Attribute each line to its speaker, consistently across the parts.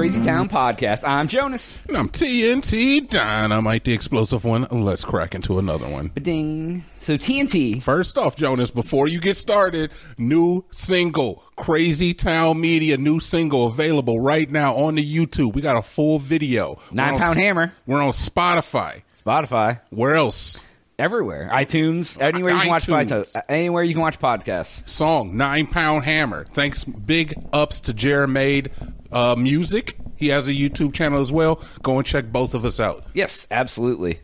Speaker 1: Crazy Town Podcast. I'm Jonas.
Speaker 2: And I'm TNT Dynamite, the explosive one. Let's crack into another one.
Speaker 1: Ding. So TNT.
Speaker 2: First off, Jonas, before you get started, new single, Crazy Town Media, new single available right now on the YouTube. We got a full video.
Speaker 1: Nine
Speaker 2: on-
Speaker 1: Hammer.
Speaker 2: We're on Spotify.
Speaker 1: Spotify.
Speaker 2: Where else?
Speaker 1: Everywhere. iTunes. Anywhere you can watch
Speaker 2: iTunes.
Speaker 1: Uh, anywhere you can watch podcasts.
Speaker 2: Song Nine Pound Hammer. Thanks, big ups to Jeremade uh, Music. He has a YouTube channel as well. Go and check both of us out.
Speaker 1: Yes, absolutely.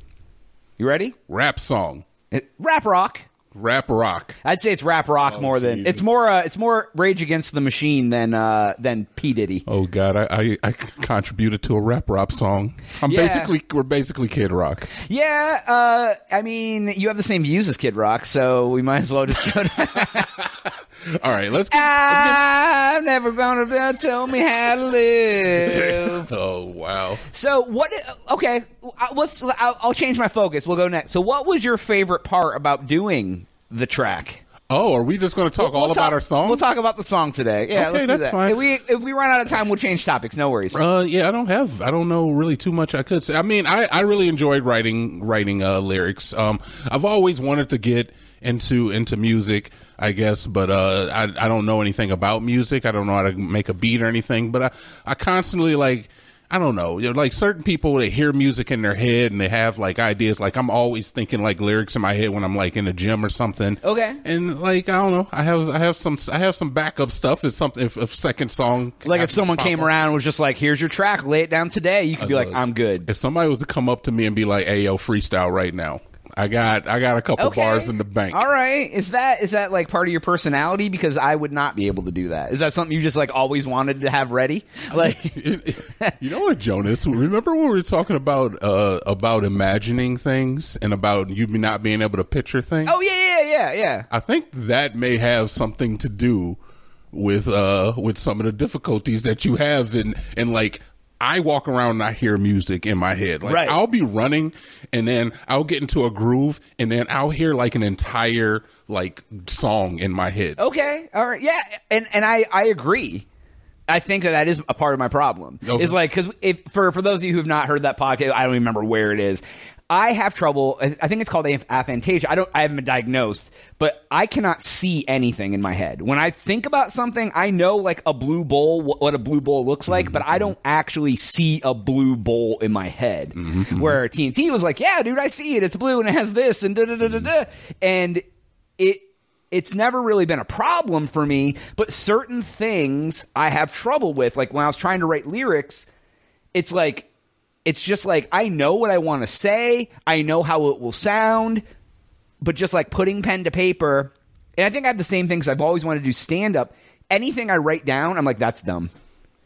Speaker 1: You ready?
Speaker 2: Rap song,
Speaker 1: It, rap rock.
Speaker 2: rap rock.
Speaker 1: I'd say it's rap rock more than
Speaker 2: Jesus.
Speaker 1: it's more. Uh, it's more Rage Against the Machine than uh, than P Diddy.
Speaker 2: Oh God, I, I I contributed to a rap rock song. I'm
Speaker 1: Yeah.
Speaker 2: basically we're basically Kid Rock.
Speaker 1: Yeah, uh, I mean, you have the same views as Kid Rock, so we might as well just go. To,
Speaker 2: All right, let's. Get,
Speaker 1: I'm never gonna tell me how to live.
Speaker 2: oh wow.
Speaker 1: So what? Okay, uh, let's. I'll, I'll change my focus. We'll go next. So, what was your favorite part about doing the track?
Speaker 2: Oh, are we just going to talk all
Speaker 1: We'll
Speaker 2: about
Speaker 1: talk-
Speaker 2: our song?
Speaker 1: We'll talk about the song today. Yeah,
Speaker 2: Okay,
Speaker 1: let's do
Speaker 2: that's
Speaker 1: that.
Speaker 2: fine.
Speaker 1: If we if we run out of time, we'll change topics. No worries.
Speaker 2: Uh, yeah, I don't have, I don't know really too much I could say. I mean, I, I really enjoyed writing, writing, uh, lyrics. Um, I've always wanted to get into, into music, I guess, but, uh, I, I don't know anything about music. I don't know how to make a beat or anything, but I, I constantly like, I don't know, you know, like certain people, they hear music in their head and they have like ideas. Like I'm always thinking like lyrics in my head when I'm like in the gym or something.
Speaker 1: Okay.
Speaker 2: And like, I don't know, I have, I have some, I have some backup stuff. If something, if a second song,
Speaker 1: Like if someone came
Speaker 2: up.
Speaker 1: around and was just like, "Here's your track, lay it down today," you could be like, "I'm good."
Speaker 2: If somebody was to come up to me and be like, "Hey, yo, freestyle right now," I got I got a couple
Speaker 1: Okay.
Speaker 2: bars in the bank.
Speaker 1: All right. Is that is that like part of your personality? Because I would not be able to do that. Is that something you just like always wanted to have ready? Like,
Speaker 2: you know what, Jonas? Remember when we were talking about uh, about imagining things and about you not being able to picture things?
Speaker 1: oh yeah, yeah, yeah, yeah.
Speaker 2: I think that may have something to do with uh with some of the difficulties that you have in and like I walk around and I hear music in my head. Like
Speaker 1: Right.
Speaker 2: I'll be running and then I'll get into a groove and then I'll hear like an entire like song in my head.
Speaker 1: Okay. All right. Yeah. And and I I agree. I think that that is a part of my problem.
Speaker 2: Okay.
Speaker 1: Is like because if for for those of you who have not heard that podcast, I don't even remember where it is. I have trouble. I think it's called aph- aphantasia. I don't. I haven't been diagnosed, but I cannot see anything in my head. When I think about something, I know like a blue bowl, what a blue bowl looks like, but I mm-hmm. don't actually see a blue bowl in my head. Mm-hmm. Where TNT was like, "Yeah, dude, I see it. It's blue and it has this and da da da da da," mm-hmm. and it it's never really been a problem for me, but certain things I have trouble with. Like when I was trying to write lyrics, it's like it's just like I know what I want to say, I know how it will sound, but just like putting pen to paper, and I think I have the same things I've always wanted to do stand up. Anything I write down, I'm like that's dumb.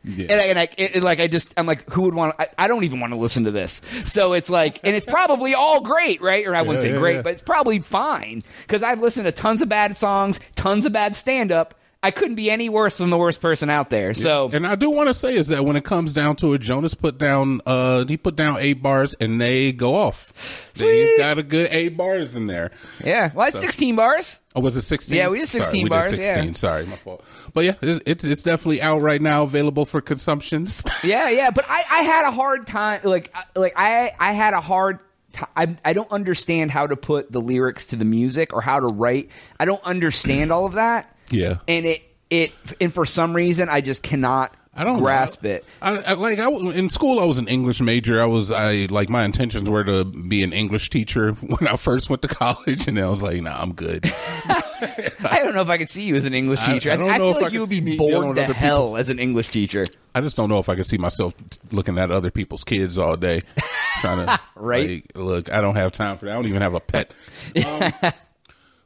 Speaker 2: Yeah.
Speaker 1: And, I, and I, it, it- like I just, I'm like, who would want? I, I don't even want to listen to this. So it's like, and it's probably all great, right? Or I wouldn't
Speaker 2: Yeah,
Speaker 1: say
Speaker 2: yeah,
Speaker 1: great, but it's probably fine because I've listened to tons of bad songs, tons of bad stand up. I couldn't be any worse than the worst person out there. So
Speaker 2: And I do want to say is that when it comes down to it, Jonas put down uh he put down eight bars and they go off. So he's got a good eight bars in there.
Speaker 1: yeah, well, it's 16 bars.
Speaker 2: Oh, was it sixteen?
Speaker 1: Yeah, we did 16
Speaker 2: Sorry, we
Speaker 1: bars,
Speaker 2: Did
Speaker 1: yeah.
Speaker 2: 16. Sorry, my fault. But yeah, it's, it's definitely out right now, available for consumptions.
Speaker 1: Yeah, yeah, but I, I had a hard time. Like, like I, I had a hard. I, I don't understand how to put the lyrics to the music or how to write. I don't understand all of that.
Speaker 2: Yeah.
Speaker 1: and it, it, and for some reason, I just cannot.
Speaker 2: I don't
Speaker 1: grasp
Speaker 2: know.
Speaker 1: it.
Speaker 2: I, I like I in school. I was an English major. I was I like my intentions were to be an English teacher when I first went to college, and I was like, nah, I'm good.
Speaker 1: I don't know if I could see you as an English teacher.
Speaker 2: I
Speaker 1: I,
Speaker 2: don't know
Speaker 1: feel like you would be bored to
Speaker 2: other
Speaker 1: hell as an English teacher.
Speaker 2: I just don't know if I could see myself looking at other people's kids all day, trying to
Speaker 1: Right.
Speaker 2: like, look, I don't have time for that. I don't even have a pet. Um,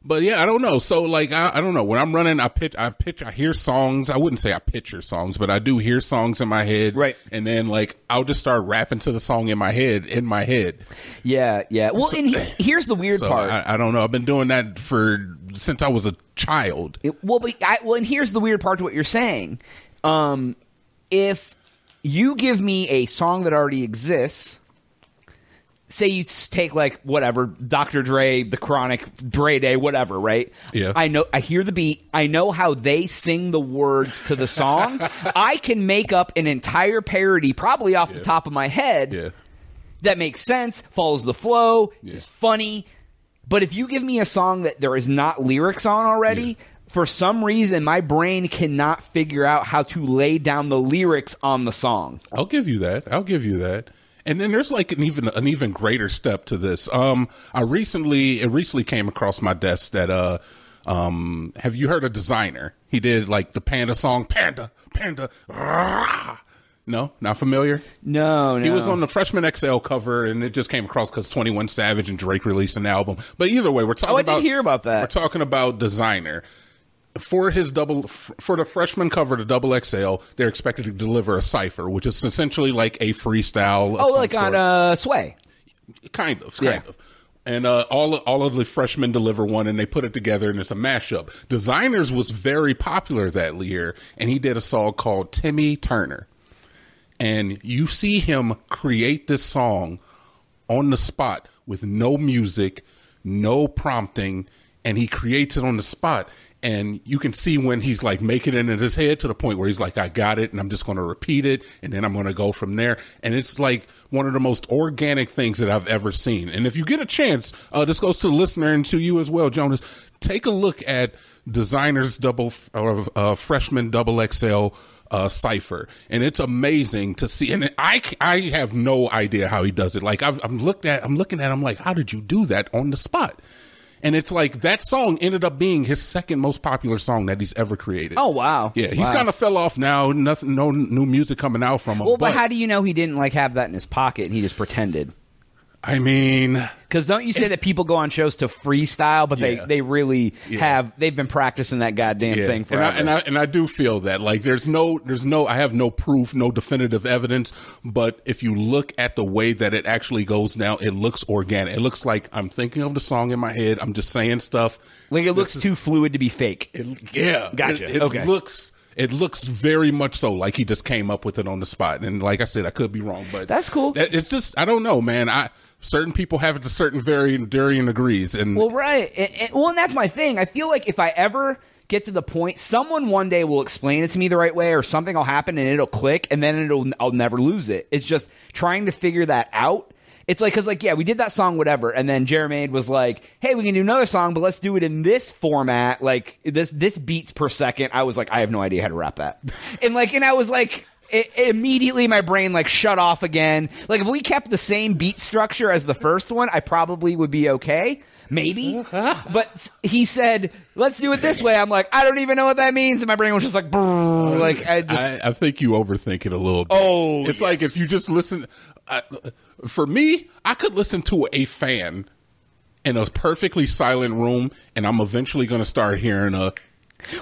Speaker 2: but yeah, I don't know. So like, I, I don't know. When I'm running, I pitch, I pitch, I hear songs. I wouldn't say I picture songs, but I do hear songs in my head.
Speaker 1: Right.
Speaker 2: And then like, I'll just start rapping to the song in my head, in my head.
Speaker 1: Yeah, yeah. Well, and he- here's the weird
Speaker 2: So
Speaker 1: part.
Speaker 2: I, I don't know. I've been doing that for since I was a child.
Speaker 1: It- well, but I, well, and here's the weird part to what you're saying. Um, if you give me a song that already exists, say you take like whatever Dr. Dre, The Chronic, Dre Day, whatever, right?
Speaker 2: Yeah.
Speaker 1: I know. I hear the beat. I know how they sing the words to the song. I can make up an entire parody, probably off the top of my head,
Speaker 2: Yeah.
Speaker 1: that makes sense, follows the flow,
Speaker 2: Yeah.
Speaker 1: is funny. But if you give me a song that there is not lyrics on already,
Speaker 2: Yeah.
Speaker 1: for some reason my brain cannot figure out how to lay down the lyrics on the song.
Speaker 2: I'll give you that. I'll give you that. And then there's like an even an even greater step to this. Um, I recently it recently came across my desk that uh, um, have you heard of Desiigner? He did like the Panda song, Panda, Panda. rah. No, not familiar.
Speaker 1: No, no.
Speaker 2: He was on the Freshman XL cover, and it just came across because Twenty One Savage and Drake released an album. But either way, we're talking
Speaker 1: Oh, I did
Speaker 2: about
Speaker 1: hear about that.
Speaker 2: We're talking about Desiigner for his double for the freshman cover to double XL. They're expected to deliver a cipher, which is essentially like a freestyle.
Speaker 1: Oh, like on
Speaker 2: sort.
Speaker 1: uh, Sway.
Speaker 2: kind of, kind
Speaker 1: Yeah.
Speaker 2: of. And uh, all all of the freshmen deliver one, and they put it together, and it's a mashup. Desiigners was very popular that year, and he did a song called Timmy Turner. And you see him create this song on the spot with no music, no prompting, and he creates it on the spot. And you can see when he's like making it in his head to the point where he's like, I got it, and I'm just going to repeat it, and then I'm going to go from there. And it's like one of the most organic things that I've ever seen. And if you get a chance, uh, this goes to the listener and to you as well, Jonas, take a look at Desiigner's double or uh, freshman double XL uh, cipher, and it's amazing to see. And i i have no idea how he does it. Like I've, I'm looked at, I'm looking at, I'm like, how did you do that on the spot? And it's like that song ended up being his second most popular song that he's ever created.
Speaker 1: Oh, wow.
Speaker 2: Yeah, he's
Speaker 1: Wow.
Speaker 2: kind of fell off now. Nothing, no new music coming out from him.
Speaker 1: Well, but, how do you know he didn't like have that in his pocket and he just pretended?
Speaker 2: I mean,
Speaker 1: Because don't you say that people go on shows to freestyle, but
Speaker 2: Yeah.
Speaker 1: they, they really
Speaker 2: Yeah.
Speaker 1: have they've been practicing that goddamn
Speaker 2: yeah.
Speaker 1: thing
Speaker 2: and. I, and I and I do feel that like there's no there's no I have no proof, no definitive evidence, but if you look at the way that it actually goes now, it looks organic. It looks like I'm thinking of the song in my head. I'm just saying stuff.
Speaker 1: like it looks too fluid to be fake.
Speaker 2: It, yeah,
Speaker 1: Gotcha.
Speaker 2: It, it
Speaker 1: Okay.
Speaker 2: looks it looks very much so like he just came up with it on the spot. And like I said, I could be wrong, but
Speaker 1: That's cool.
Speaker 2: it's just I don't know, man. I certain people have it to certain varying varying degrees, and
Speaker 1: Well, right. And, and- well, and that's my thing. I feel like if I ever get to the point, someone one day will explain it to me the right way, or something will happen and it'll click, and then it'll I'll never lose it. It's just trying to figure that out. It's like because like yeah, we did that song whatever, and then Jermaine was like, "Hey, we can do another song, but let's do it in this format, like this this beats per second. I was like, I have no idea how to rap that, and like, and I was like. It, immediately my brain like shut off again like if we kept the same beat structure as the first one i probably would be okay maybe but he said let's do it this way i'm like i don't even know what that means and my brain was just like brrr, like i just
Speaker 2: I, I think you overthink it a little bit.
Speaker 1: Oh,
Speaker 2: it's like if you just listen. I, for me, I could listen to a fan in a perfectly silent room, and I'm eventually going to start hearing a.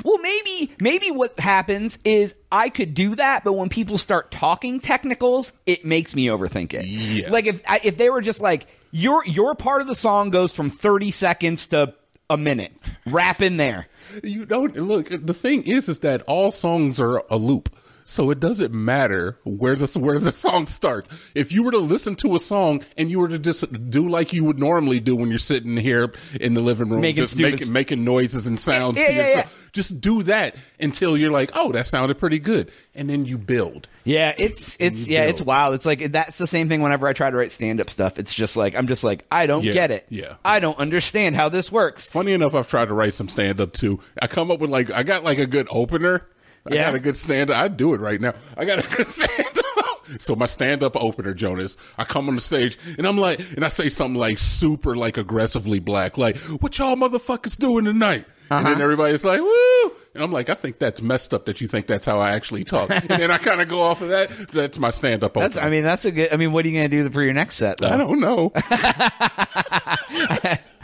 Speaker 1: Well, maybe maybe what happens is I could do that, but when people start talking technicals, it makes me overthink it.
Speaker 2: Yeah.
Speaker 1: Like if if they were just like your your part of the song goes from thirty seconds to a minute, rap in there.
Speaker 2: You don't look. The thing is, is that all songs are a loop. So it doesn't matter where the where the song starts. If you were to listen to a song and you were to just do like you would normally do when you're sitting here in the living room,
Speaker 1: Making
Speaker 2: just making making noises and sounds
Speaker 1: Yeah,
Speaker 2: to
Speaker 1: yeah,
Speaker 2: yourself,
Speaker 1: yeah.
Speaker 2: just do that until you're like, oh, that sounded pretty good, and then you build.
Speaker 1: Yeah, it's it's yeah,
Speaker 2: build.
Speaker 1: it's wild. It's like that's the same thing whenever I try to write stand up stuff. It's just like I'm just like I don't get it.
Speaker 2: yeah.
Speaker 1: I don't understand how this works.
Speaker 2: Funny enough, I've tried to write some stand up too. I come up with like I got like a good opener. I
Speaker 1: Yeah.
Speaker 2: got a good stand up. I'd do it right now. I got a good stand up. So my stand up opener, Jonas, I come on the stage and I'm like, and I say something like super like aggressively black, like, what y'all motherfuckers doing tonight? And
Speaker 1: Uh-huh.
Speaker 2: then everybody's like, woo! And I'm like, I think that's messed up that you think that's how I actually talk. and then I kind of go off of that. That's my stand up opener.
Speaker 1: I mean that's a good. I mean, what are you gonna do for your next set though?
Speaker 2: I don't know.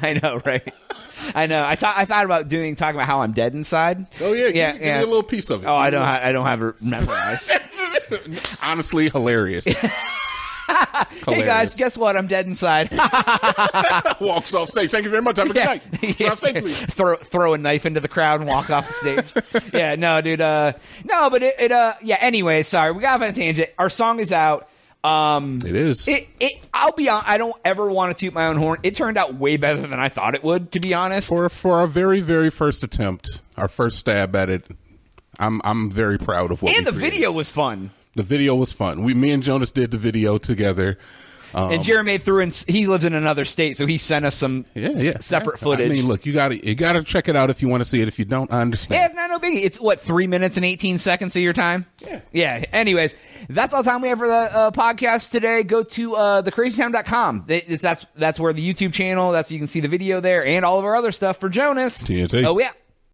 Speaker 1: I know, right? I know. I thought I thought about doing talking about how I'm dead inside.
Speaker 2: Oh yeah,
Speaker 1: yeah,
Speaker 2: give, me- give a little piece of it.
Speaker 1: Oh, I don't. Ha- I don't have it memorized.
Speaker 2: Honestly, hilarious.
Speaker 1: hey guys, guess what? I'm dead inside.
Speaker 2: walks off stage. Thank you very much. Have a good night. Drive safely.
Speaker 1: throw throw a knife into the crowd and walk off the stage. yeah, no, dude. Uh, no, but it, it. Uh, yeah. Anyway, sorry, we got off on a tangent. Our song is out. Um,
Speaker 2: It is.
Speaker 1: it, it, I'll be on. I don't ever want to toot my own horn. It turned out way better than I thought it would, to be honest.
Speaker 2: for for our very very first attempt, our first stab at it. I'm I'm very proud of what.
Speaker 1: and the
Speaker 2: created.
Speaker 1: video was fun.
Speaker 2: The video was fun. We, me and Jonas did the video together. Um,
Speaker 1: and Jeremy threw in. He lives in another state, so he sent us some
Speaker 2: yeah, yeah,
Speaker 1: separate
Speaker 2: Yeah.
Speaker 1: footage.
Speaker 2: I mean, look, you got to you got to check it out if you want to see it. If you don't, I understand.
Speaker 1: Yeah, no, no biggie. It's what three minutes and eighteen seconds of your time.
Speaker 2: Yeah.
Speaker 1: yeah. Anyways, that's all the time we have for the uh, podcast today. Go to uh, thecrazytown.com. That's that's where the YouTube channel. That's you can see the video there and all of our other stuff for Jonas.
Speaker 2: TNT.
Speaker 1: Oh yeah.